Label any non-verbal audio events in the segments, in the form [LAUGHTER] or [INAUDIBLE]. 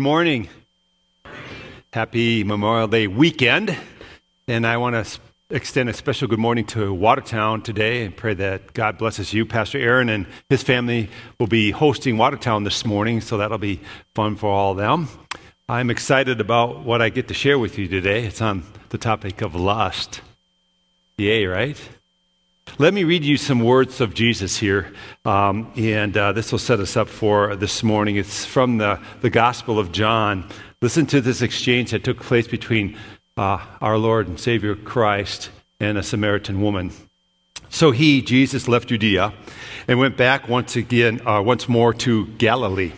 Good morning. Happy Memorial Day weekend. And I want to extend a special good morning to Watertown today and pray that God blesses you. Pastor Aaron and his family will be hosting Watertown this morning, so that'll be fun for all of them. I'm excited about what I get to share with you today. It's on the topic of lust. Yay, right? Let me read you some words of Jesus here, um, and uh, this will set us up for this morning. It's from the, the Gospel of John. Listen to this exchange that took place between uh, our Lord and Savior Christ and a Samaritan woman. So he, Jesus, left Judea and went back once again, uh, once more to Galilee.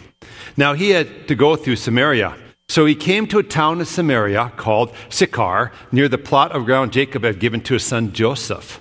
Now he had to go through Samaria. So he came to a town in Samaria called Sychar, near the plot of ground Jacob had given to his son Joseph.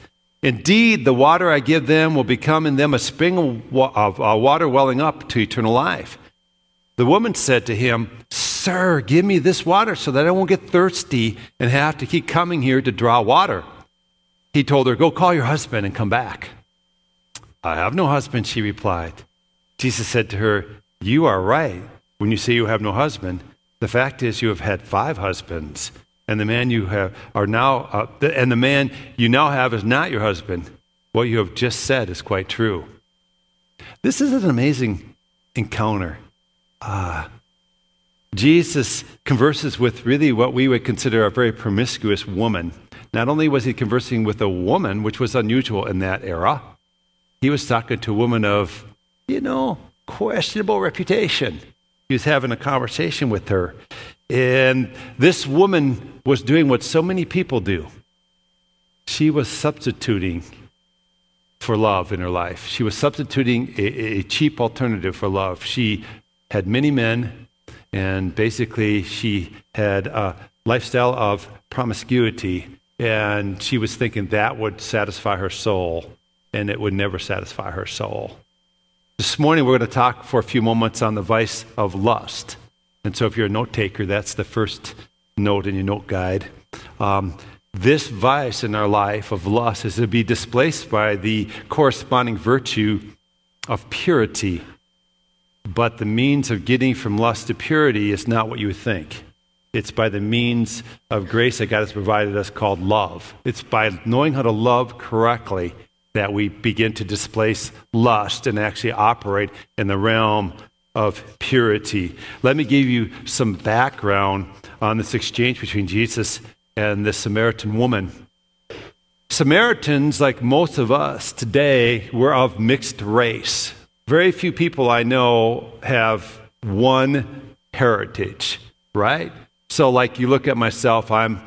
Indeed, the water I give them will become in them a spring of uh, water welling up to eternal life. The woman said to him, Sir, give me this water so that I won't get thirsty and have to keep coming here to draw water. He told her, Go call your husband and come back. I have no husband, she replied. Jesus said to her, You are right when you say you have no husband. The fact is, you have had five husbands and the man you have are now, uh, and the man you now have is not your husband. What you have just said is quite true. This is an amazing encounter. Uh, Jesus converses with really what we would consider a very promiscuous woman. Not only was he conversing with a woman, which was unusual in that era, he was talking to a woman of, you know, questionable reputation. He was having a conversation with her. And this woman was doing what so many people do. She was substituting for love in her life. She was substituting a, a, cheap alternative for love. She had many men, and basically, she had a lifestyle of promiscuity, and she was thinking that would satisfy her soul, and it would never satisfy her soul. This morning, we're going to talk for a few moments on the vice of lust. And so, if you're a note taker, that's the first note in your note guide. Um, this vice in our life of lust is to be displaced by the corresponding virtue of purity. But the means of getting from lust to purity is not what you would think. It's by the means of grace that God has provided us called love. It's by knowing how to love correctly that we begin to displace lust and actually operate in the realm of purity. Let me give you some background on this exchange between Jesus and the Samaritan woman. Samaritans, like most of us today, were of mixed race. Very few people I know have one heritage, right? So, like you look at myself, I'm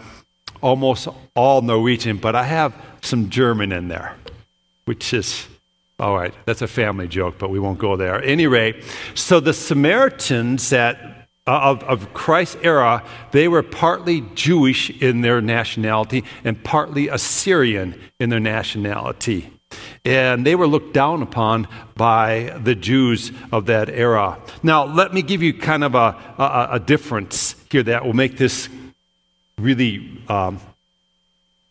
almost all Norwegian, but I have some German in there, which is all right, that's a family joke, but we won't go there. At any rate, so the Samaritans uh, of, of Christ's era, they were partly Jewish in their nationality and partly Assyrian in their nationality. And they were looked down upon by the Jews of that era. Now, let me give you kind of a, a, a difference here that will make this really um,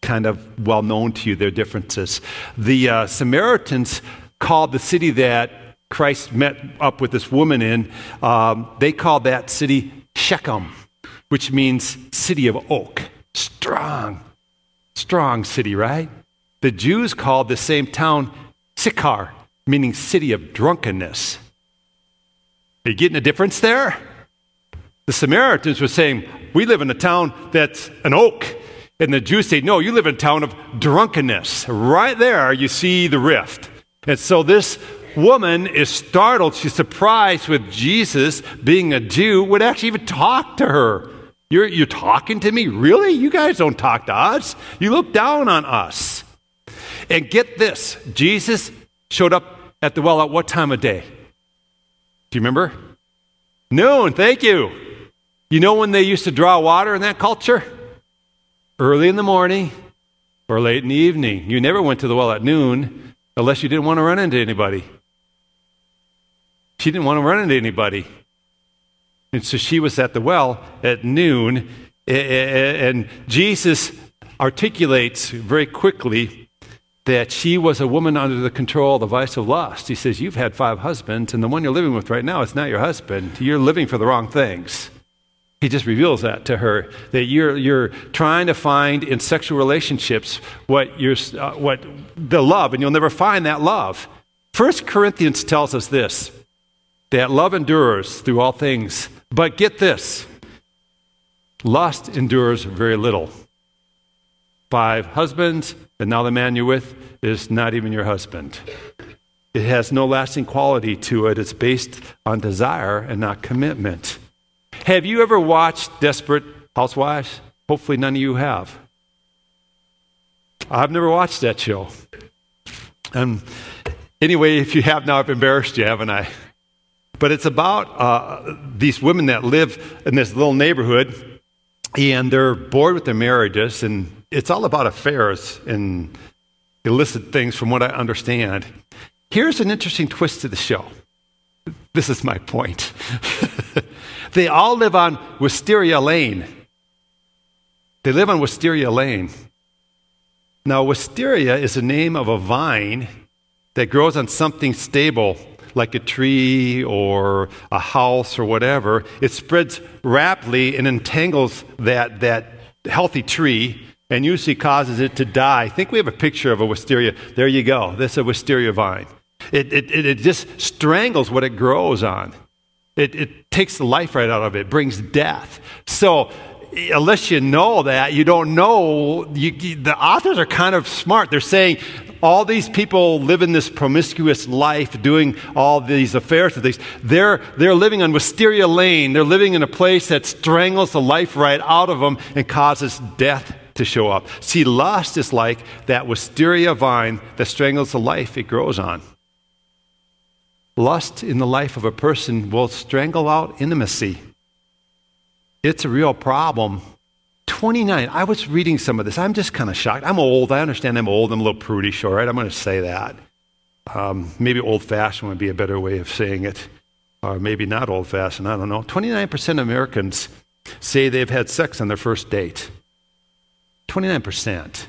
kind of well known to you, their differences. The uh, Samaritans called the city that Christ met up with this woman in, um, they called that city Shechem, which means city of oak. Strong, strong city, right? The Jews called the same town Sychar, meaning city of drunkenness. Are you getting a difference there? The Samaritans were saying, We live in a town that's an oak. And the Jews say, No, you live in a town of drunkenness. Right there, you see the rift. And so this woman is startled. She's surprised with Jesus, being a Jew, would actually even talk to her. You're, you're talking to me? Really? You guys don't talk to us. You look down on us. And get this Jesus showed up at the well at what time of day? Do you remember? Noon, thank you. You know when they used to draw water in that culture? Early in the morning or late in the evening. You never went to the well at noon unless you didn't want to run into anybody. She didn't want to run into anybody. And so she was at the well at noon, and Jesus articulates very quickly that she was a woman under the control of the vice of lust. He says, You've had five husbands, and the one you're living with right now is not your husband. You're living for the wrong things. He just reveals that to her that you're, you're trying to find in sexual relationships what, you're, uh, what the love, and you'll never find that love. First Corinthians tells us this that love endures through all things. But get this lust endures very little. Five husbands, and now the man you're with is not even your husband. It has no lasting quality to it. It's based on desire and not commitment. Have you ever watched Desperate Housewives? Hopefully, none of you have. I've never watched that show. And anyway, if you have now, I've embarrassed you, haven't I? But it's about uh, these women that live in this little neighborhood and they're bored with their marriages, and it's all about affairs and illicit things, from what I understand. Here's an interesting twist to the show. This is my point. [LAUGHS] they all live on Wisteria Lane. They live on Wisteria Lane. Now, wisteria is the name of a vine that grows on something stable like a tree or a house or whatever, it spreads rapidly and entangles that, that healthy tree and usually causes it to die. I think we have a picture of a wisteria. There you go. This is a wisteria vine. It, it, it just strangles what it grows on. It, it takes the life right out of it, brings death. So unless you know that, you don't know. You, the authors are kind of smart. They're saying all these people live in this promiscuous life, doing all these affairs and. They're, they're living on Wisteria Lane. They're living in a place that strangles the life right out of them and causes death to show up. See, lust is like that wisteria vine that strangles the life it grows on. Lust in the life of a person will strangle out intimacy it's a real problem. 29. I was reading some of this. I'm just kind of shocked. I'm old. I understand I'm old. I'm a little prudish, all right? I'm going to say that. Um, maybe old fashioned would be a better way of saying it, or maybe not old fashioned. I don't know. 29% of Americans say they've had sex on their first date. 29%.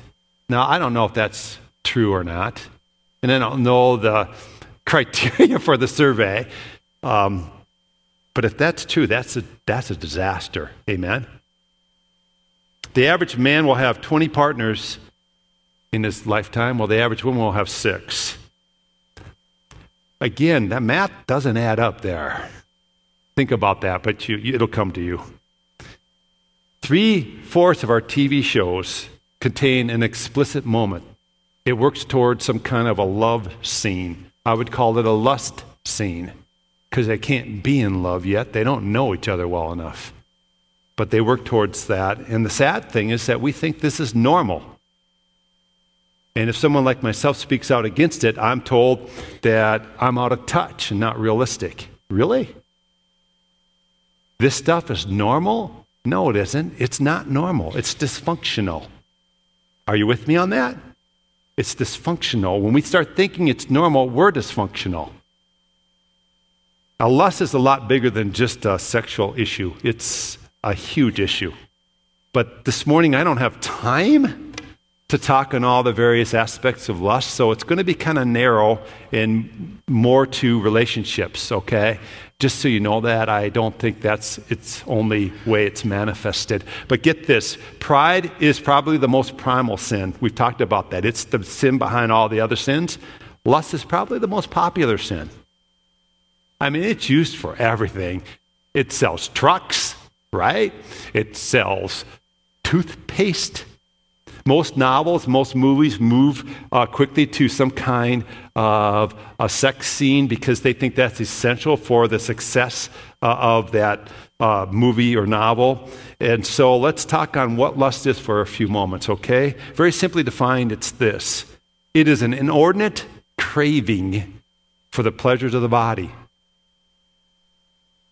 Now, I don't know if that's true or not, and I don't know the criteria [LAUGHS] for the survey. Um, but if that's true, that's a, that's a disaster. Amen? The average man will have 20 partners in his lifetime, while the average woman will have six. Again, that math doesn't add up there. Think about that, but you, it'll come to you. Three fourths of our TV shows contain an explicit moment. It works towards some kind of a love scene. I would call it a lust scene because they can't be in love yet. They don't know each other well enough. But they work towards that. And the sad thing is that we think this is normal. And if someone like myself speaks out against it, I'm told that I'm out of touch and not realistic. Really? This stuff is normal? No, it isn't. It's not normal. It's dysfunctional. Are you with me on that? It's dysfunctional. When we start thinking it's normal, we're dysfunctional. Now, lust is a lot bigger than just a sexual issue, it's a huge issue. But this morning, I don't have time to talk on all the various aspects of lust, so it's going to be kind of narrow and more to relationships, okay? Just so you know that, I don't think that's its only way it's manifested. But get this pride is probably the most primal sin. We've talked about that. It's the sin behind all the other sins. Lust is probably the most popular sin. I mean, it's used for everything. It sells trucks, right? It sells toothpaste. Most novels, most movies move uh, quickly to some kind of a sex scene because they think that's essential for the success uh, of that uh, movie or novel. And so let's talk on what lust is for a few moments, okay? Very simply defined, it's this it is an inordinate craving for the pleasures of the body.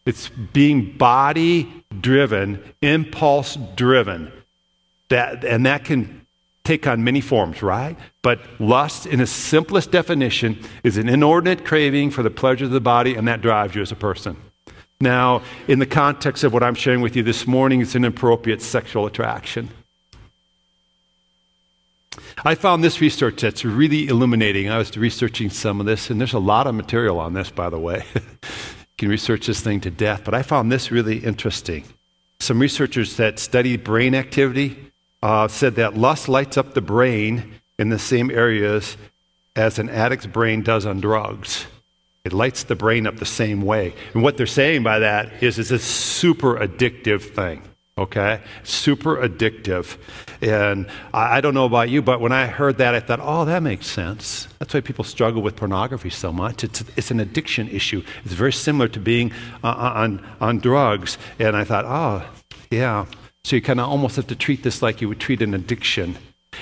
It's being body driven, impulse driven. That, and that can take on many forms, right? But lust, in its simplest definition, is an inordinate craving for the pleasures of the body, and that drives you as a person. Now, in the context of what I'm sharing with you this morning, it's an appropriate sexual attraction. I found this research that's really illuminating. I was researching some of this, and there's a lot of material on this, by the way. [LAUGHS] you can research this thing to death, but I found this really interesting. Some researchers that study brain activity uh, said that lust lights up the brain in the same areas as an addict's brain does on drugs. It lights the brain up the same way. And what they're saying by that is it's a super addictive thing. Okay? Super addictive. And I, I don't know about you, but when I heard that, I thought, oh, that makes sense. That's why people struggle with pornography so much. It's, it's an addiction issue. It's very similar to being uh, uh on, on drugs. And I thought, oh, yeah. So you kind of almost have to treat this like you would treat an addiction.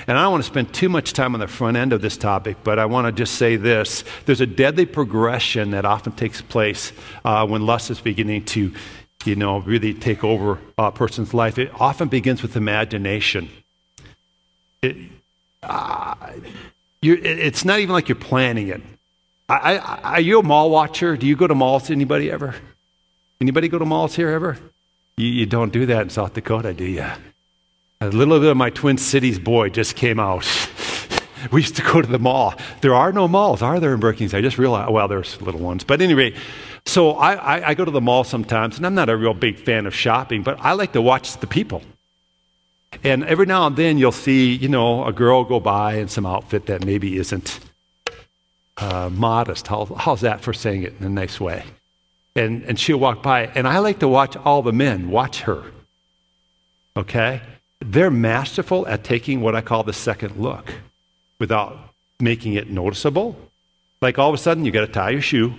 And I don't want to spend too much time on the front end of this topic, but I want to just say this. There's a deadly progression that often takes place uh, when lust is beginning to, you know, really take over a person's life. It often begins with imagination. It, uh, it's not even like you're planning it. I, I, are you a mall watcher? Do you go to malls? Anybody ever? Anybody go to malls here ever? You, you don't do that in South Dakota, do you? A little bit of my Twin Cities boy just came out. [LAUGHS] we used to go to the mall. There are no malls, are there, in Brookings? I just realized, well, there's little ones. But anyway, so I, I, I, go to the mall sometimes, and I'm not a real big fan of shopping, but I like to watch the people. And every now and then you'll see, you know, a girl go by in some outfit that maybe isn't uh, modest. How, how's that for saying it in a nice way? And, and she'll walk by, and I like to watch all the men watch her. Okay? They're masterful at taking what I call the second look without making it noticeable. Like all of a sudden, you got to tie your shoe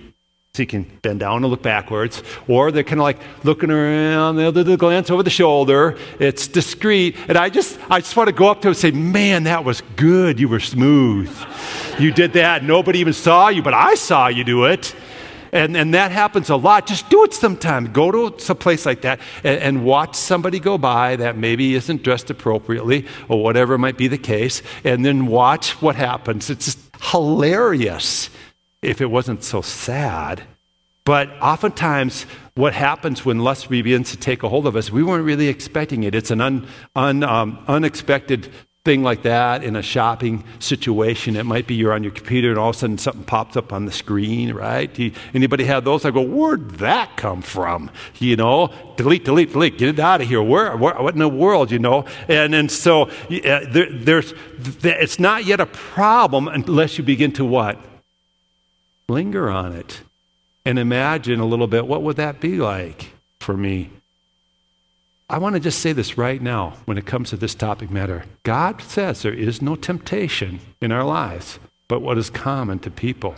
so you can bend down and look backwards. Or they're kind of like looking around, they'll do the glance over the shoulder. It's discreet. And I just, I just want to go up to them and say, Man, that was good. You were smooth. You did that. Nobody even saw you, but I saw you do it. And, and that happens a lot. Just do it sometime. Go to a place like that and, and watch somebody go by that maybe isn't dressed appropriately or whatever might be the case, and then watch what happens. It's just hilarious if it wasn't so sad. But oftentimes, what happens when lust begins to take a hold of us, we weren't really expecting it. It's an un, un, um, unexpected thing like that in a shopping situation. It might be you're on your computer and all of a sudden something pops up on the screen, right? You, anybody have those? I go, where'd that come from? You know, delete, delete, delete, get it out of here. Where, where what in the world, you know? And, and so uh, there, there's, it's not yet a problem unless you begin to what? Linger on it and imagine a little bit, what would that be like for me? I want to just say this right now when it comes to this topic matter. God says there is no temptation in our lives but what is common to people.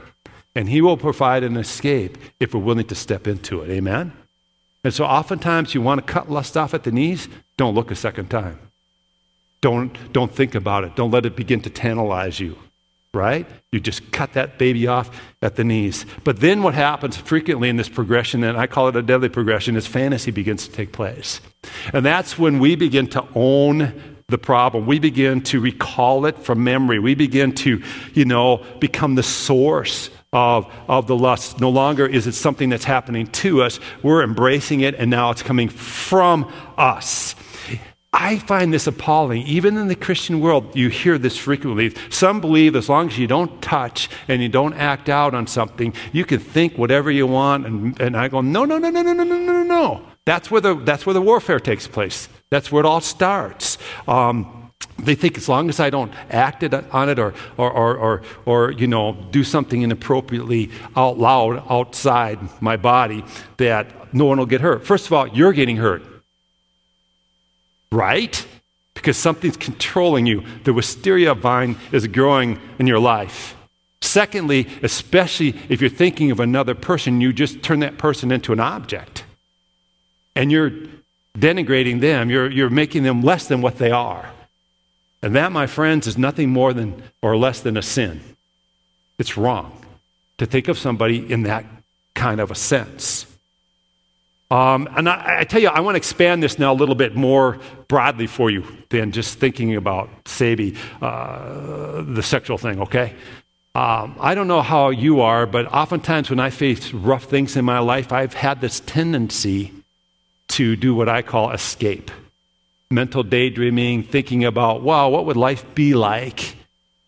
And He will provide an escape if we're willing to step into it. Amen? And so oftentimes you want to cut lust off at the knees, don't look a second time. Don't, don't think about it. Don't let it begin to tantalize you right? You just cut that baby off at the knees. But then what happens frequently in this progression, and I call it a deadly progression, is fantasy begins to take place. And that's when we begin to own the problem. We begin to recall it from memory. We begin to, you know, become the source of, of the lust. No longer is it something that's happening to us. We're embracing it, and now it's coming from us. I find this appalling. Even in the Christian world, you hear this frequently. Some believe as long as you don't touch and you don't act out on something, you can think whatever you want. And, and I go, no, no, no, no, no, no, no, no, no. That's where the, that's where the warfare takes place. That's where it all starts. Um, they think as long as I don't act it, on it or, or, or, or, or, you know, do something inappropriately out loud outside my body, that no one will get hurt. First of all, you're getting hurt right? Because something's controlling you. The wisteria vine is growing in your life. Secondly, especially if you're thinking of another person, you just turn that person into an object. And you're denigrating them, you're, you're making them less than what they are. And that, my friends, is nothing more than or less than a sin. It's wrong to think of somebody in that kind of a sense. Um, and I, I, tell you, I want to expand this now a little bit more broadly for you than just thinking about Sabi, uh, the sexual thing, okay? Um, I don't know how you are, but oftentimes when I face rough things in my life, I've had this tendency to do what I call escape. Mental daydreaming, thinking about, wow, what would life be like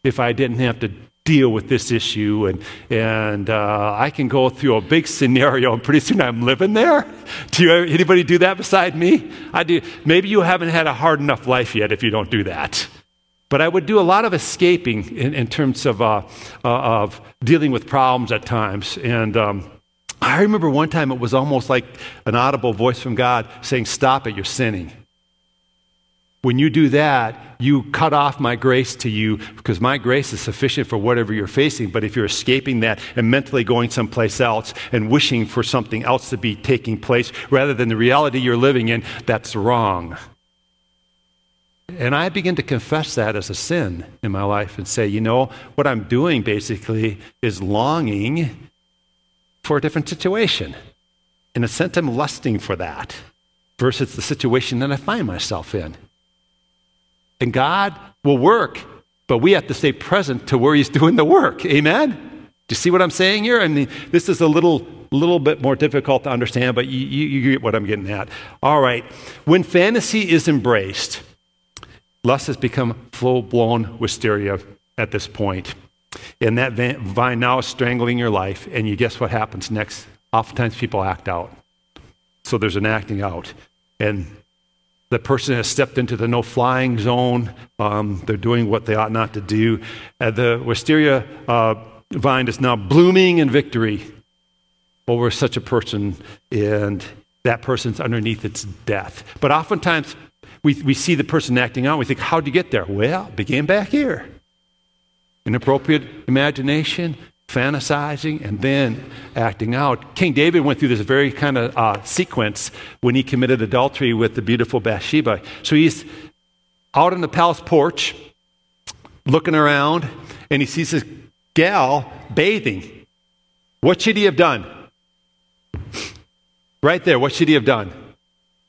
if I didn't have to deal with this issue and, and uh, i can go through a big scenario and pretty soon i'm living there. [LAUGHS] Do you anybody do that beside me? I do. Maybe you haven't had a hard enough life yet if you don't do that. But i would do a lot of escaping in, in terms of, uh, uh, of dealing with problems at times. And um, i remember one time it was almost like an audible voice from god saying stop it you're sinning when you do that, you cut off my grace to you because my grace is sufficient for whatever you're facing. But if you're escaping that and mentally going someplace else and wishing for something else to be taking place rather than the reality you're living in, that's wrong. And I begin to confess that as a sin in my life and say, you know, what I'm doing basically is longing for a different situation. In a sense, I'm lusting for that versus the situation that I find myself in. And God will work, but we have to stay present to where He's doing the work. Amen? Do you see what I'm saying here? I mean, this is a little, little bit more difficult to understand, but you, you, you get what I'm getting at. All right. When fantasy is embraced, lust has become full blown wisteria at this point. And that vine now is strangling your life, and you guess what happens next? Oftentimes people act out. So there's an acting out. And the person has stepped into the no flying zone. Um, they're doing what they ought not to do. Uh, the wisteria uh, vine is now blooming in victory over such a person, and that person's underneath its death. But oftentimes, we, we see the person acting out. We think, how'd you get there? Well, began back here. Inappropriate imagination, fantasizing and then acting out. King David went through this very kind of uh, sequence when he committed adultery with the beautiful Bathsheba. So he's out on the palace porch, looking around, and he sees this gal bathing. What should he have done? Right there, what should he have done?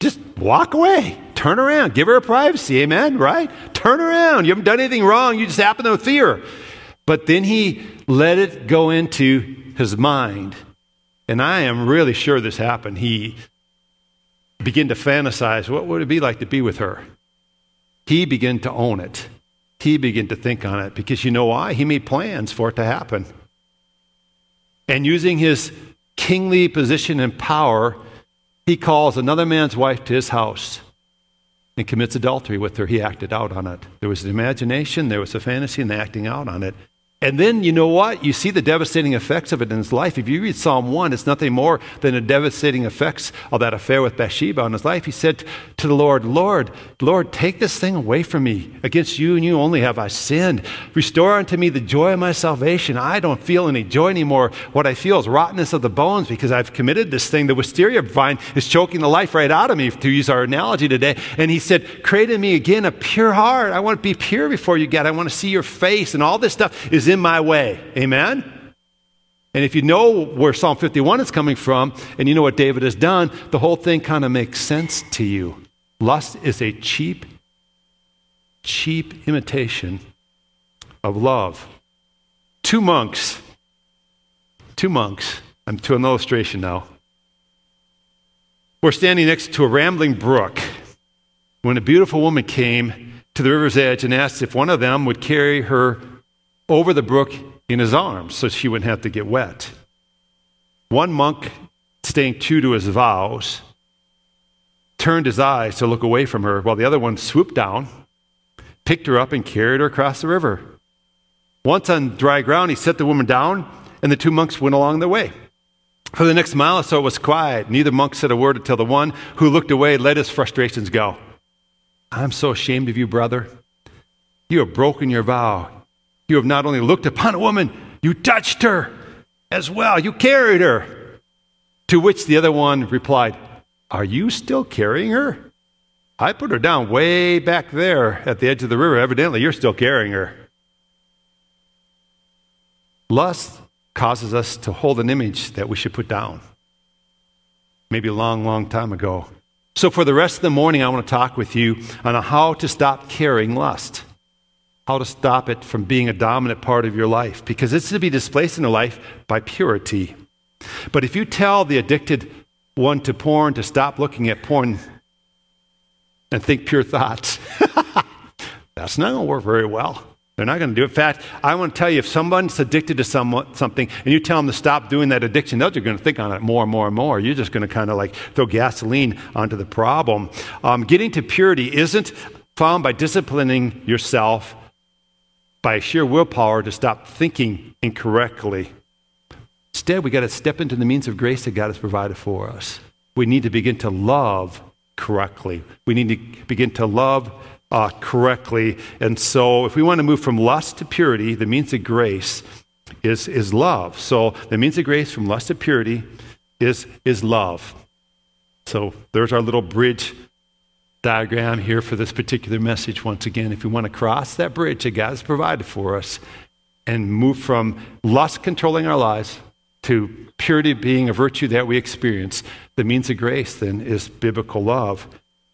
Just walk away. Turn around. Give her a privacy. Amen? Right? Turn around. You haven't done anything wrong. You just happen to see her. But then he let it go into his mind. And I am really sure this happened. He began to fantasize what would it be like to be with her? He began to own it. He began to think on it because you know why? He made plans for it to happen. And using his kingly position and power, he calls another man's wife to his house and commits adultery with her. He acted out on it. There was an imagination, there was a fantasy, and the acting out on it. And then you know what? You see the devastating effects of it in his life. If you read Psalm 1, it's nothing more than the devastating effects of that affair with Bathsheba in his life. He said to the Lord, Lord, Lord, take this thing away from me. Against you and you only have I sinned. Restore unto me the joy of my salvation. I don't feel any joy anymore. What I feel is rottenness of the bones because I've committed this thing. The wisteria vine is choking the life right out of me, to use our analogy today. And he said, Create in me again a pure heart. I want to be pure before you, God. I want to see your face. And all this stuff is in my way. Amen? And if you know where Psalm 51 is coming from and you know what David has done, the whole thing kind of makes sense to you. Lust is a cheap, cheap imitation of love. Two monks, two monks, I'm to an illustration now, were standing next to a rambling brook when a beautiful woman came to the river's edge and asked if one of them would carry her over the brook in his arms so she wouldn't have to get wet. One monk, staying true to his vows, turned his eyes to look away from her, while the other one swooped down, picked her up, and carried her across the river. Once on dry ground, he set the woman down, and the two monks went along their way. For the next mile or so, it was quiet. Neither monk said a word until the one who looked away let his frustrations go. I'm so ashamed of you, brother. You have broken your vow. You have not only looked upon a woman, you touched her as well. You carried her. To which the other one replied, Are you still carrying her? I put her down way back there at the edge of the river. Evidently, you're still carrying her. Lust causes us to hold an image that we should put down. Maybe a long, long time ago. So, for the rest of the morning, I want to talk with you on how to stop carrying lust, how to stop it from being a dominant part of your life, because it's to be displaced in your life by purity. But if you tell the addicted one to porn to stop looking at porn and think pure thoughts, [LAUGHS] that's not going to work very well. They're not going to do it. In fact, I want to tell you if someone's addicted to some, something and you tell them to stop doing that addiction, they're going to think on it more and more and more. You're just going to kind of like throw gasoline onto the problem. Um, getting to purity isn't found by disciplining yourself by sheer willpower to stop thinking incorrectly. Instead, we got to step into the means of grace that God has provided for us. We need to begin to love correctly. We need to begin to love uh, correctly. And so, if we want to move from lust to purity, the means of grace is, is love. So, the means of grace from lust to purity is, is love. So, there's our little bridge diagram here for this particular message once again. If we want to cross that bridge that God has provided for us and move from lust controlling our lives to purity being a virtue that we experience, the means of grace then is biblical love.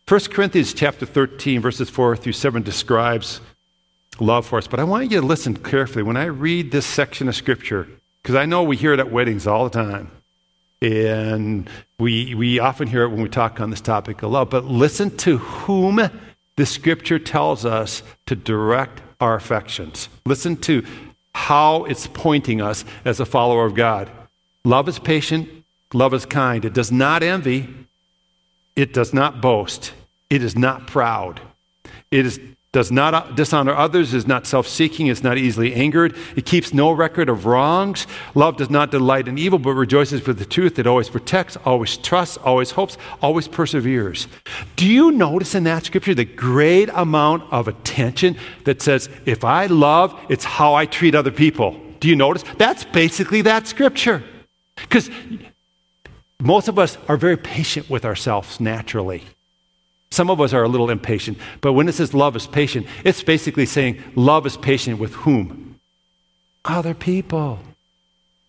1 Corinthians chapter 13, verses 4 through 7 describes love for us. But I want you to listen carefully when I read this section of Scripture, because I know we hear it at weddings all the time. And we, we often hear it when we talk on this topic of love. But listen to whom the Scripture tells us to direct our affections. Listen to how it's pointing us as a follower of God. Love is patient, love is kind. It does not envy, it does not boast. It is not proud. It is, does not uh, dishonor others, is not self seeking, is not easily angered. It keeps no record of wrongs. Love does not delight in evil, but rejoices with the truth. It always protects, always trusts, always hopes, always perseveres. Do you notice in that scripture the great amount of attention that says, if I love, it's how I treat other people? Do you notice? That's basically that scripture. Because most of us are very patient with ourselves naturally. Some of us are a little impatient, but when it says love is patient, it's basically saying love is patient with whom? Other people.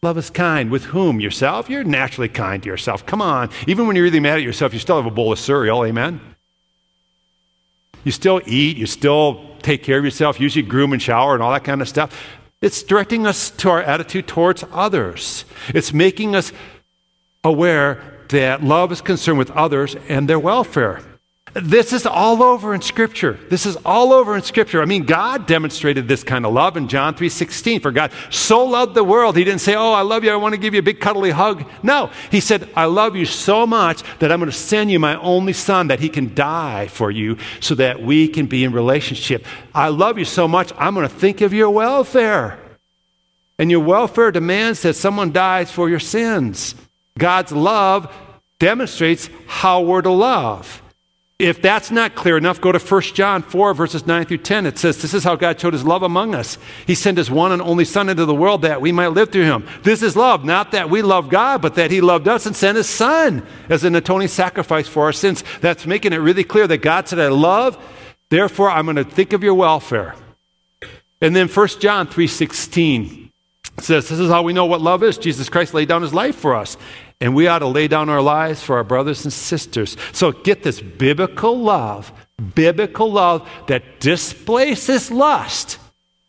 Love is kind. With whom? Yourself? You're naturally kind to yourself. Come on. Even when you're really mad at yourself, you still have a bowl of cereal. Amen? You still eat. You still take care of yourself, usually groom and shower and all that kind of stuff. It's directing us to our attitude towards others. It's making us aware that love is concerned with others and their welfare. This is all over in Scripture. This is all over in Scripture. I mean, God demonstrated this kind of love in John 3.16. For God so loved the world, He didn't say, oh, I love you, I want to give you a big cuddly hug. No, He said, I love you so much that I'm going to send you my only Son that He can die for you so that we can be in relationship. I love you so much, I'm going to think of your welfare. And your welfare demands that someone dies for your sins. God's love demonstrates how we're to love. If that's not clear enough, go to 1 John 4, verses 9 through 10. It says, This is how God showed his love among us. He sent his one and only Son into the world that we might live through him. This is love, not that we love God, but that he loved us and sent his Son as an atoning sacrifice for our sins. That's making it really clear that God said, I love, therefore I'm going to think of your welfare. And then 1 John 3 16 says, This is how we know what love is. Jesus Christ laid down his life for us. And we ought to lay down our lives for our brothers and sisters. So get this biblical love, biblical love that displaces lust,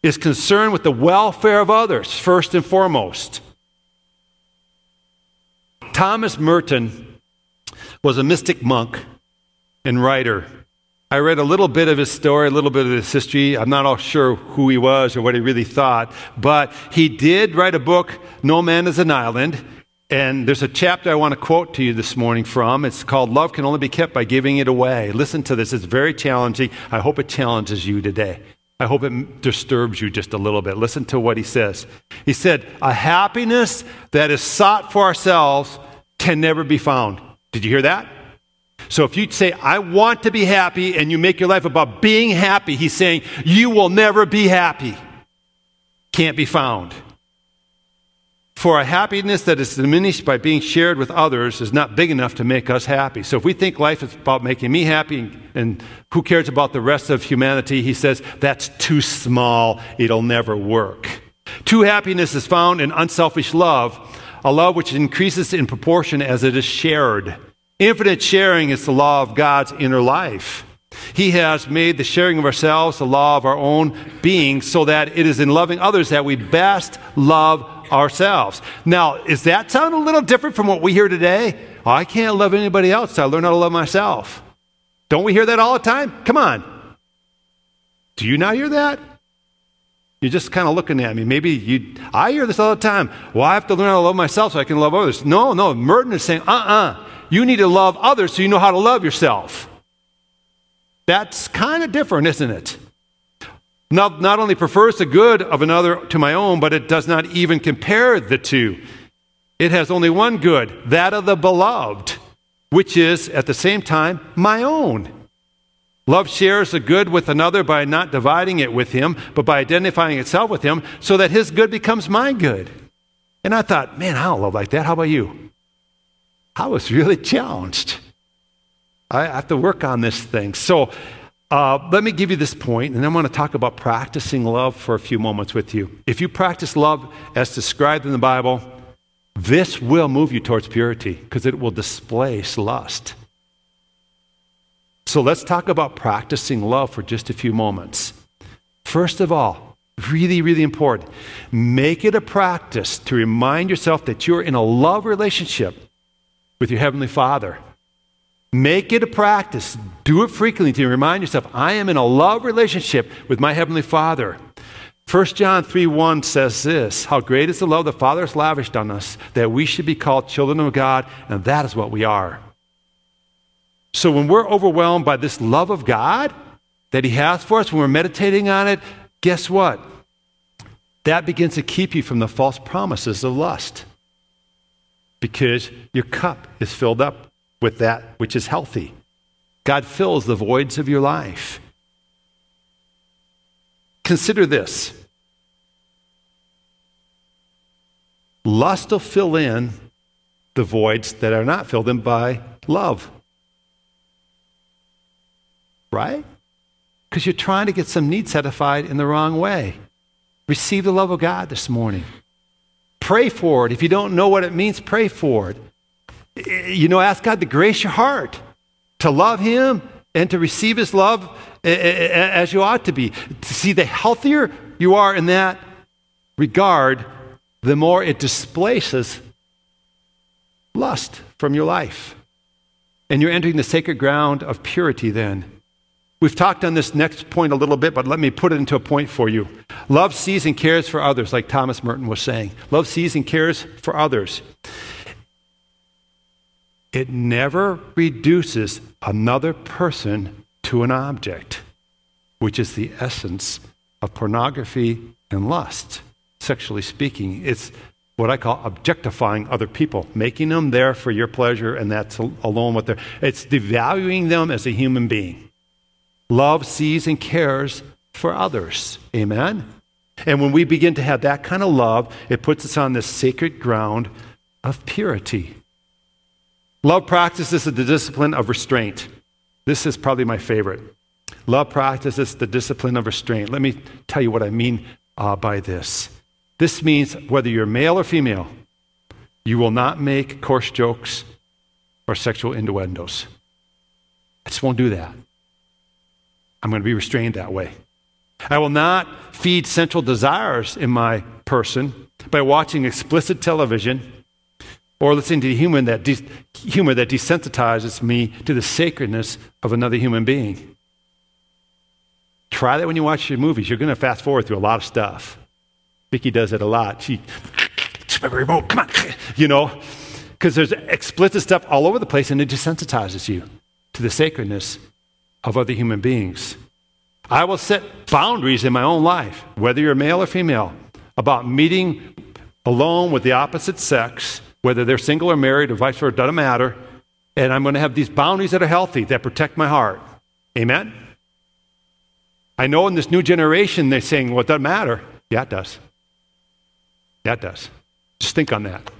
is concerned with the welfare of others, first and foremost. Thomas Merton was a mystic monk and writer. I read a little bit of his story, a little bit of his history. I'm not all sure who he was or what he really thought, but he did write a book, No Man is an Island. And there's a chapter I want to quote to you this morning from. It's called Love Can Only Be Kept by Giving It Away. Listen to this, it's very challenging. I hope it challenges you today. I hope it disturbs you just a little bit. Listen to what he says. He said, A happiness that is sought for ourselves can never be found. Did you hear that? So if you say, I want to be happy, and you make your life about being happy, he's saying, you will never be happy. Can't be found. For a happiness that is diminished by being shared with others is not big enough to make us happy. So if we think life is about making me happy and who cares about the rest of humanity, he says, that's too small. It'll never work. True happiness is found in unselfish love, a love which increases in proportion as it is shared. Infinite sharing is the law of God's inner life. He has made the sharing of ourselves the law of our own being so that it is in loving others that we best love ourselves. Now, is that sound a little different from what we hear today? Oh, I can't love anybody else I learn how to love myself. Don't we hear that all the time? Come on. Do you not hear that? You're just kind of looking at me. Maybe you, I hear this all the time. Well, I have to learn how to love myself so I can love others. No, no. Merton is saying, uh uh-uh. uh you need to love others so you know how to love yourself. That's kind of different, isn't it? Not, not only prefers the good of another to my own, but it does not even compare the two. It has only one good, that of the beloved, which is at the same time my own. Love shares the good with another by not dividing it with him, but by identifying itself with him so that his good becomes my good. And I thought, man, I don't love like that. How about you? I was really challenged. I have to work on this thing. So uh, let me give you this point, and I want to talk about practicing love for a few moments with you. If you practice love as described in the Bible, this will move you towards purity because it will displace lust. So let's talk about practicing love for just a few moments. First of all, really, really important, make it a practice to remind yourself that you're in a love relationship with your Heavenly Father. Make it a practice. Do it frequently to remind yourself, I am in a love relationship with my Heavenly Father. 1 John 3 1 says this How great is the love the Father has lavished on us, that we should be called children of God, and that is what we are. So when we're overwhelmed by this love of God that He has for us, when we're meditating on it, guess what? That begins to keep you from the false promises of lust because your cup is filled up with that which is healthy. God fills the voids of your life. Consider this lust will fill in the voids that are not filled in by love. Right? Because you're trying to get some need satisfied in the wrong way. Receive the love of God this morning. Pray for it. If you don't know what it means, pray for it. Eh, you know, ask God to grace your heart to love Him and to receive His love eh, eh, as you ought to be. To see, the healthier you are in that regard, the more it displaces lust from your life. And you're entering the sacred ground of purity then. We've talked on this next point a little bit, but let me put it into a point for you. Love sees and cares for others, like Thomas Merton was saying. Love sees and cares for others. It never reduces another person to an object, which is the essence of pornography and lust, sexually speaking. It's what I call objectifying other people, making them there for your pleasure, and that's alone what they're. It's devaluing them as a human being. Love sees and cares for others. Amen? And when we begin to have that kind of love, it puts us on this sacred ground of purity. Love practices the discipline of restraint. This is probably my favorite. Love practices the discipline of restraint. Let me tell you what I mean uh, by this. This means whether you're male or female, you will not make coarse jokes or sexual innuendos. I just won't do that. I'm going to be restrained that way. I will not feed central desires in my person by watching explicit television or listening to humor that, de- humor that desensitizes me to the sacredness of another human being. Try that when you watch your movies. You're going to fast forward through a lot of stuff. Vicky does it a lot. She, remote, come on, you know, because there's explicit stuff all over the place and it desensitizes you to the sacredness of other human beings. I will set boundaries in my own life, whether you're male or female, about meeting alone with the opposite sex, whether they're single or married or vice versa, doesn't matter. And I'm going to have these boundaries that are healthy, that protect my heart. Amen? I know in this new generation they're saying, well, it doesn't matter. Yeah, it does. Yeah, it does. Just think on that.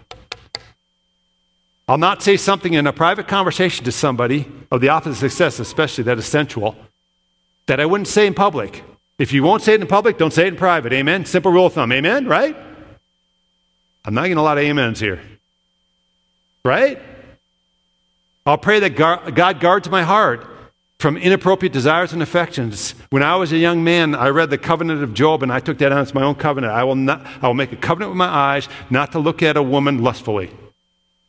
I'll not say something in a private conversation to somebody of the opposite success, especially that is sensual, that I wouldn't say in public. If you won't say it in public, don't say it in private. Amen? Simple rule of thumb. Amen? Right? I'm not getting a lot of amens here. Right? I'll pray that God guards my heart from inappropriate desires and affections. When I was a young man, I read the covenant of Job and I took that on as my own covenant. I will, not, I will make a covenant with my eyes not to look at a woman lustfully.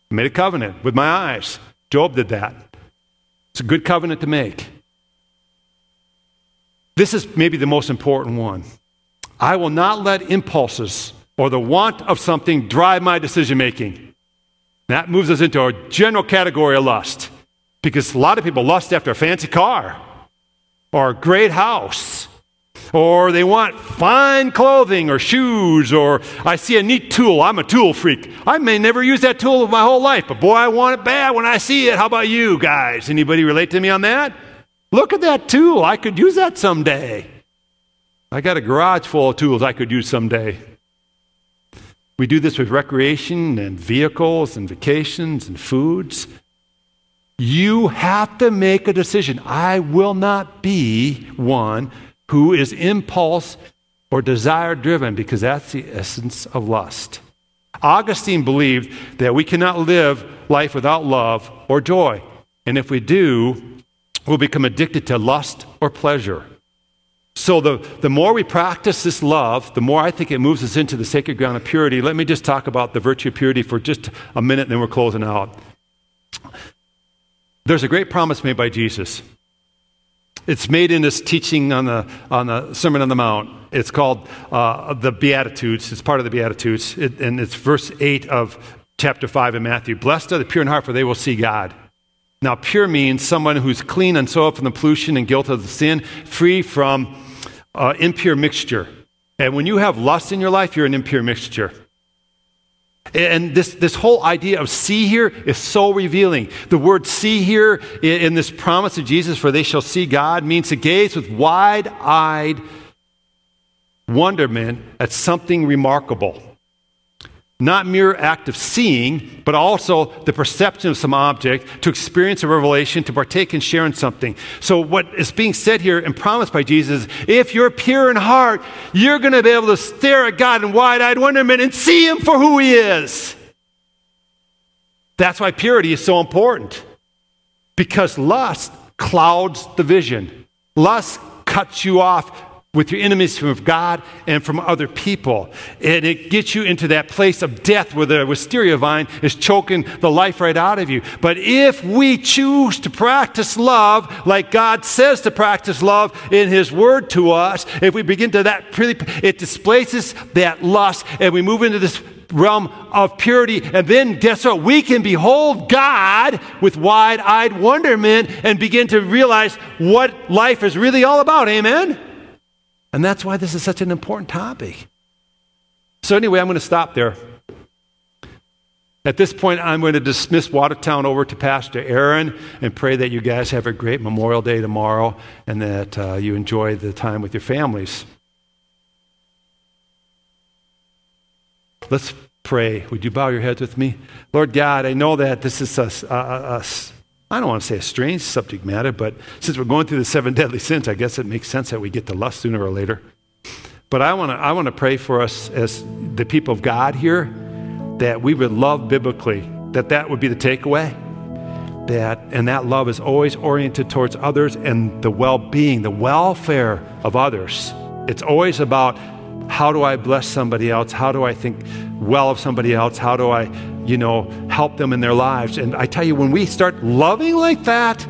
I made a covenant with my eyes. Job did that. It's a good covenant to make. This is maybe the most important one. I will not let impulses or the want of something drive my decision making. That moves us into a general category of lust. Because a lot of people lust after a fancy car or a great house or they want fine clothing or shoes or I see a neat tool. I'm a tool freak. I may never use that tool my whole life, but boy, I want it bad when I see it. How about you guys? Anybody relate to me on that? Look at that tool. I could use that someday. I got a garage full of tools I could use someday. We do this with recreation and vehicles and vacations and foods. You have to make a decision. I will not be one who is impulse or desire driven because that's the essence of lust. Augustine believed that we cannot live life without love or joy. And if we do, we'll become addicted to lust or pleasure. So, the, the more we practice this love, the more I think it moves us into the sacred ground of purity. Let me just talk about the virtue of purity for just a minute, and then we're closing out. There's a great promise made by Jesus. It's made in this teaching on the, on the Sermon on the Mount. It's called uh, the Beatitudes. It's part of the Beatitudes. It, and it's verse 8 of chapter 5 in Matthew. Blessed are the pure in heart, for they will see God. Now, pure means someone who's clean and soiled from the pollution and guilt of the sin, free from uh, impure mixture. And when you have lust in your life, you're an impure mixture. And this, this whole idea of see here is so revealing. The word see here in, in this promise of Jesus, for they shall see God, means to gaze with wide eyed wonderment at something remarkable. Not mere act of seeing, but also the perception of some object, to experience a revelation, to partake and share in something. So, what is being said here and promised by Jesus if you're pure in heart, you're going to be able to stare at God in wide eyed wonderment and see Him for who He is. That's why purity is so important. Because lust clouds the vision, lust cuts you off with your enemies from God and from other people. And it gets you into that place of death where the wisteria vine is choking the life right out of you. But if we choose to practice love like God says to practice love in His Word to us, if we begin to that, it displaces that lust and we move into this realm of purity. And then guess what? We can behold God with wide eyed wonderment and begin to realize what life is really all about. Amen? And that's why this is such an important topic. So, anyway, I'm going to stop there. At this point, I'm going to dismiss Watertown over to Pastor Aaron and pray that you guys have a great Memorial Day tomorrow and that uh, you enjoy the time with your families. Let's pray. Would you bow your heads with me? Lord God, I know that this is a, a, a I don't want to say a strange subject matter, but since we're going through the seven deadly sins, I guess it makes sense that we get to lust sooner or later. But I want to, I want to pray for us as the people of God here that we would love biblically, that that would be the takeaway. That, and that love is always oriented towards others and the well being, the welfare of others. It's always about how do I bless somebody else? How do I think well of somebody else? How do I, you know, help them in their lives? And I tell you, when we start loving like that,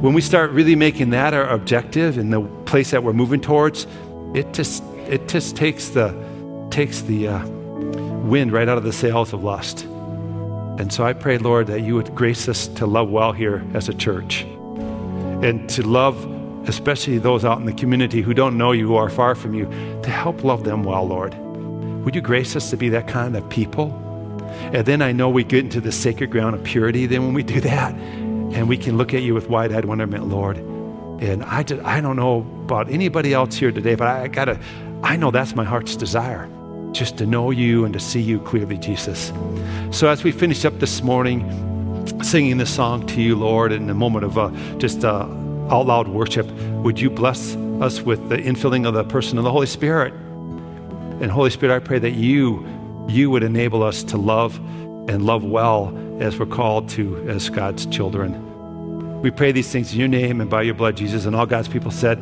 when we start really making that our objective and the place that we're moving towards, it just it just takes the takes the uh, wind right out of the sails of lust. And so I pray, Lord, that you would grace us to love well here as a church and to love especially those out in the community who don't know you, who are far from you, to help love them well, Lord. Would you grace us to be that kind of people? And then I know we get into the sacred ground of purity. Then when we do that, and we can look at you with wide eyed wonderment, Lord. And I, did, I don't know about anybody else here today, but I, I gotta, I know that's my heart's desire, just to know you and to see you clearly, Jesus. So as we finish up this morning, singing this song to you, Lord, in a moment of uh, just uh, out loud worship, would you bless us with the infilling of the person of the Holy Spirit? And Holy Spirit, I pray that you, you would enable us to love and love well as we're called to as God's children. We pray these things in your name and by your blood, Jesus, and all God's people said,